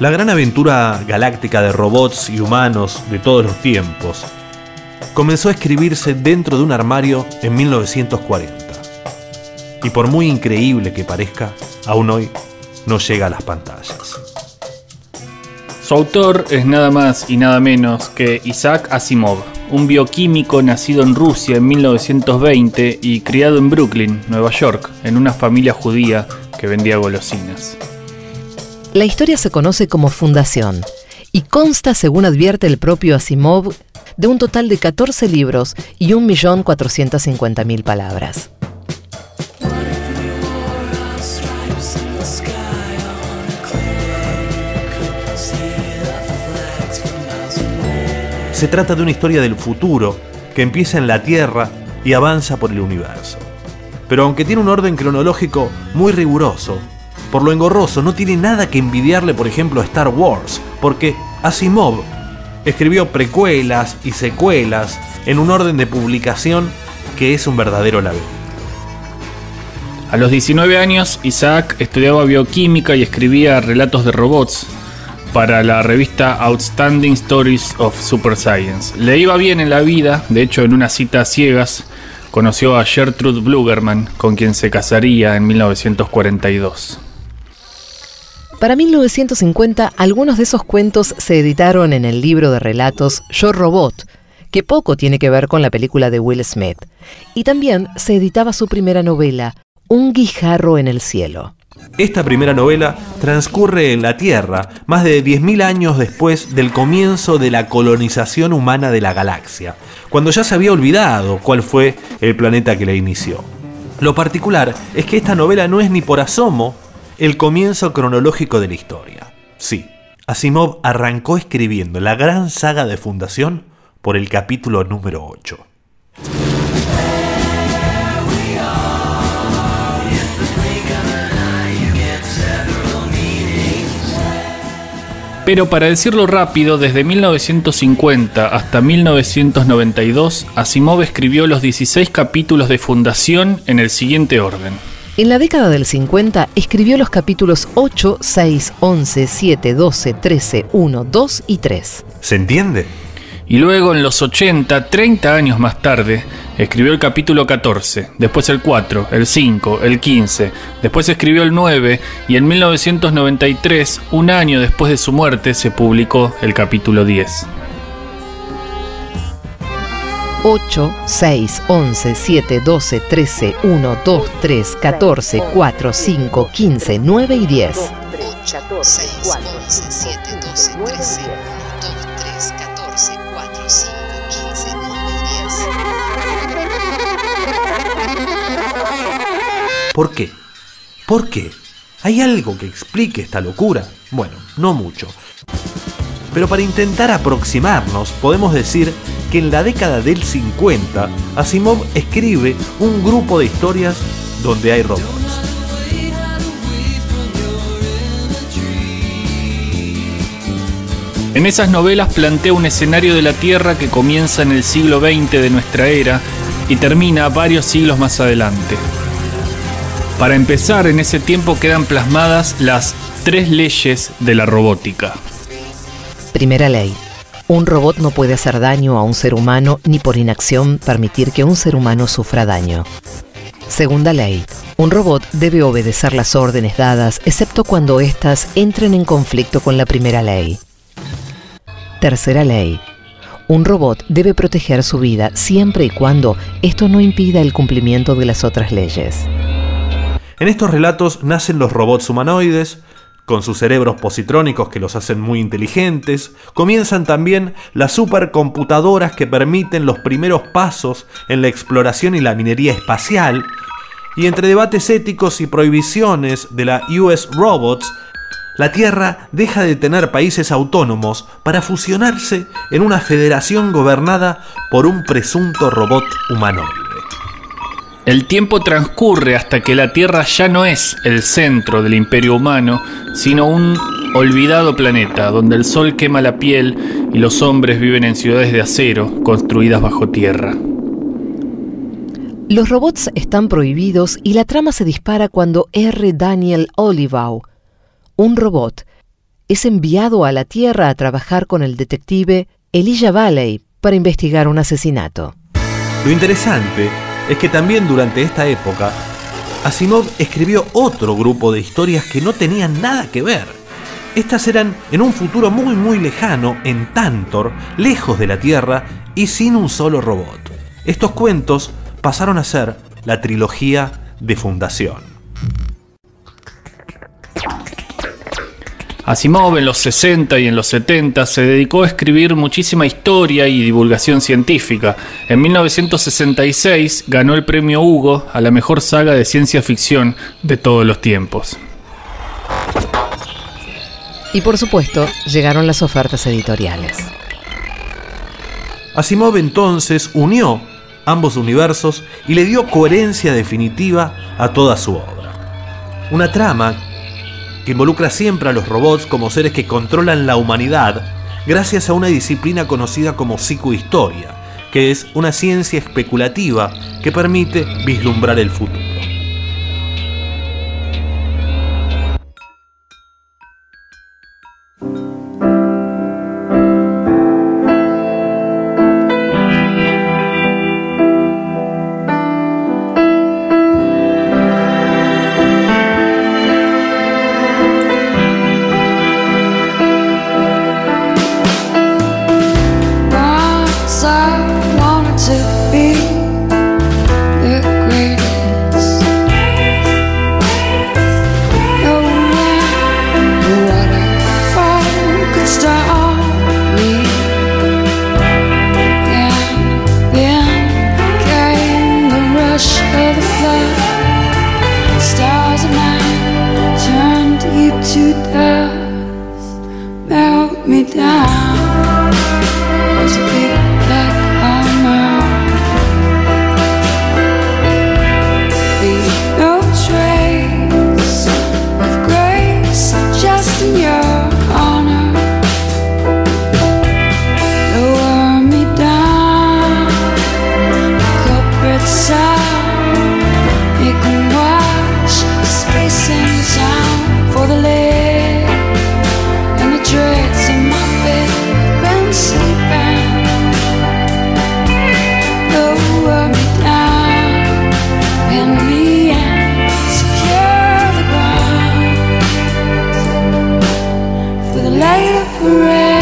La gran aventura galáctica de robots y humanos de todos los tiempos comenzó a escribirse dentro de un armario en 1940. Y por muy increíble que parezca, aún hoy no llega a las pantallas. Su autor es nada más y nada menos que Isaac Asimov, un bioquímico nacido en Rusia en 1920 y criado en Brooklyn, Nueva York, en una familia judía que vendía golosinas. La historia se conoce como Fundación y consta, según advierte el propio Asimov, de un total de 14 libros y 1.450.000 palabras. Se trata de una historia del futuro que empieza en la Tierra y avanza por el universo. Pero aunque tiene un orden cronológico muy riguroso, por lo engorroso no tiene nada que envidiarle, por ejemplo, a Star Wars, porque Asimov escribió precuelas y secuelas en un orden de publicación que es un verdadero laberinto. A los 19 años, Isaac estudiaba bioquímica y escribía relatos de robots, para la revista Outstanding Stories of Super Science. Le iba bien en la vida, de hecho en una cita ciegas conoció a Gertrude Blugerman, con quien se casaría en 1942. Para 1950, algunos de esos cuentos se editaron en el libro de relatos Yo Robot, que poco tiene que ver con la película de Will Smith. Y también se editaba su primera novela, Un guijarro en el cielo. Esta primera novela transcurre en la Tierra, más de 10.000 años después del comienzo de la colonización humana de la galaxia, cuando ya se había olvidado cuál fue el planeta que la inició. Lo particular es que esta novela no es ni por asomo el comienzo cronológico de la historia. Sí, Asimov arrancó escribiendo la gran saga de fundación por el capítulo número 8. Pero para decirlo rápido, desde 1950 hasta 1992, Asimov escribió los 16 capítulos de Fundación en el siguiente orden. En la década del 50 escribió los capítulos 8, 6, 11, 7, 12, 13, 1, 2 y 3. ¿Se entiende? Y luego en los 80, 30 años más tarde, escribió el capítulo 14, después el 4, el 5, el 15, después escribió el 9 y en 1993, un año después de su muerte, se publicó el capítulo 10. 8, 6, 11, 7, 12, 13, 1, 2, 3, 14, 4, 5, 15, 9 y 10. 8, 6, 11, 7, 12, 13, ¿Por qué? ¿Por qué? ¿Hay algo que explique esta locura? Bueno, no mucho. Pero para intentar aproximarnos, podemos decir que en la década del 50, Asimov escribe un grupo de historias donde hay robots. En esas novelas plantea un escenario de la Tierra que comienza en el siglo XX de nuestra era y termina varios siglos más adelante. Para empezar, en ese tiempo quedan plasmadas las tres leyes de la robótica. Primera ley. Un robot no puede hacer daño a un ser humano ni por inacción permitir que un ser humano sufra daño. Segunda ley. Un robot debe obedecer las órdenes dadas excepto cuando éstas entren en conflicto con la primera ley. Tercera ley. Un robot debe proteger su vida siempre y cuando esto no impida el cumplimiento de las otras leyes. En estos relatos nacen los robots humanoides, con sus cerebros positrónicos que los hacen muy inteligentes, comienzan también las supercomputadoras que permiten los primeros pasos en la exploración y la minería espacial, y entre debates éticos y prohibiciones de la US Robots, la Tierra deja de tener países autónomos para fusionarse en una federación gobernada por un presunto robot humanoide. El tiempo transcurre hasta que la Tierra ya no es el centro del imperio humano, sino un olvidado planeta donde el sol quema la piel y los hombres viven en ciudades de acero construidas bajo tierra. Los robots están prohibidos y la trama se dispara cuando R. Daniel Olivaw, un robot, es enviado a la Tierra a trabajar con el detective Elijah Valley para investigar un asesinato. Lo interesante es que también durante esta época, Asimov escribió otro grupo de historias que no tenían nada que ver. Estas eran en un futuro muy muy lejano, en Tantor, lejos de la Tierra y sin un solo robot. Estos cuentos pasaron a ser la trilogía de Fundación. Asimov en los 60 y en los 70 se dedicó a escribir muchísima historia y divulgación científica. En 1966 ganó el premio Hugo a la mejor saga de ciencia ficción de todos los tiempos. Y por supuesto, llegaron las ofertas editoriales. Asimov entonces unió ambos universos y le dio coherencia definitiva a toda su obra. Una trama que involucra siempre a los robots como seres que controlan la humanidad gracias a una disciplina conocida como psicohistoria, que es una ciencia especulativa que permite vislumbrar el futuro. the light of red.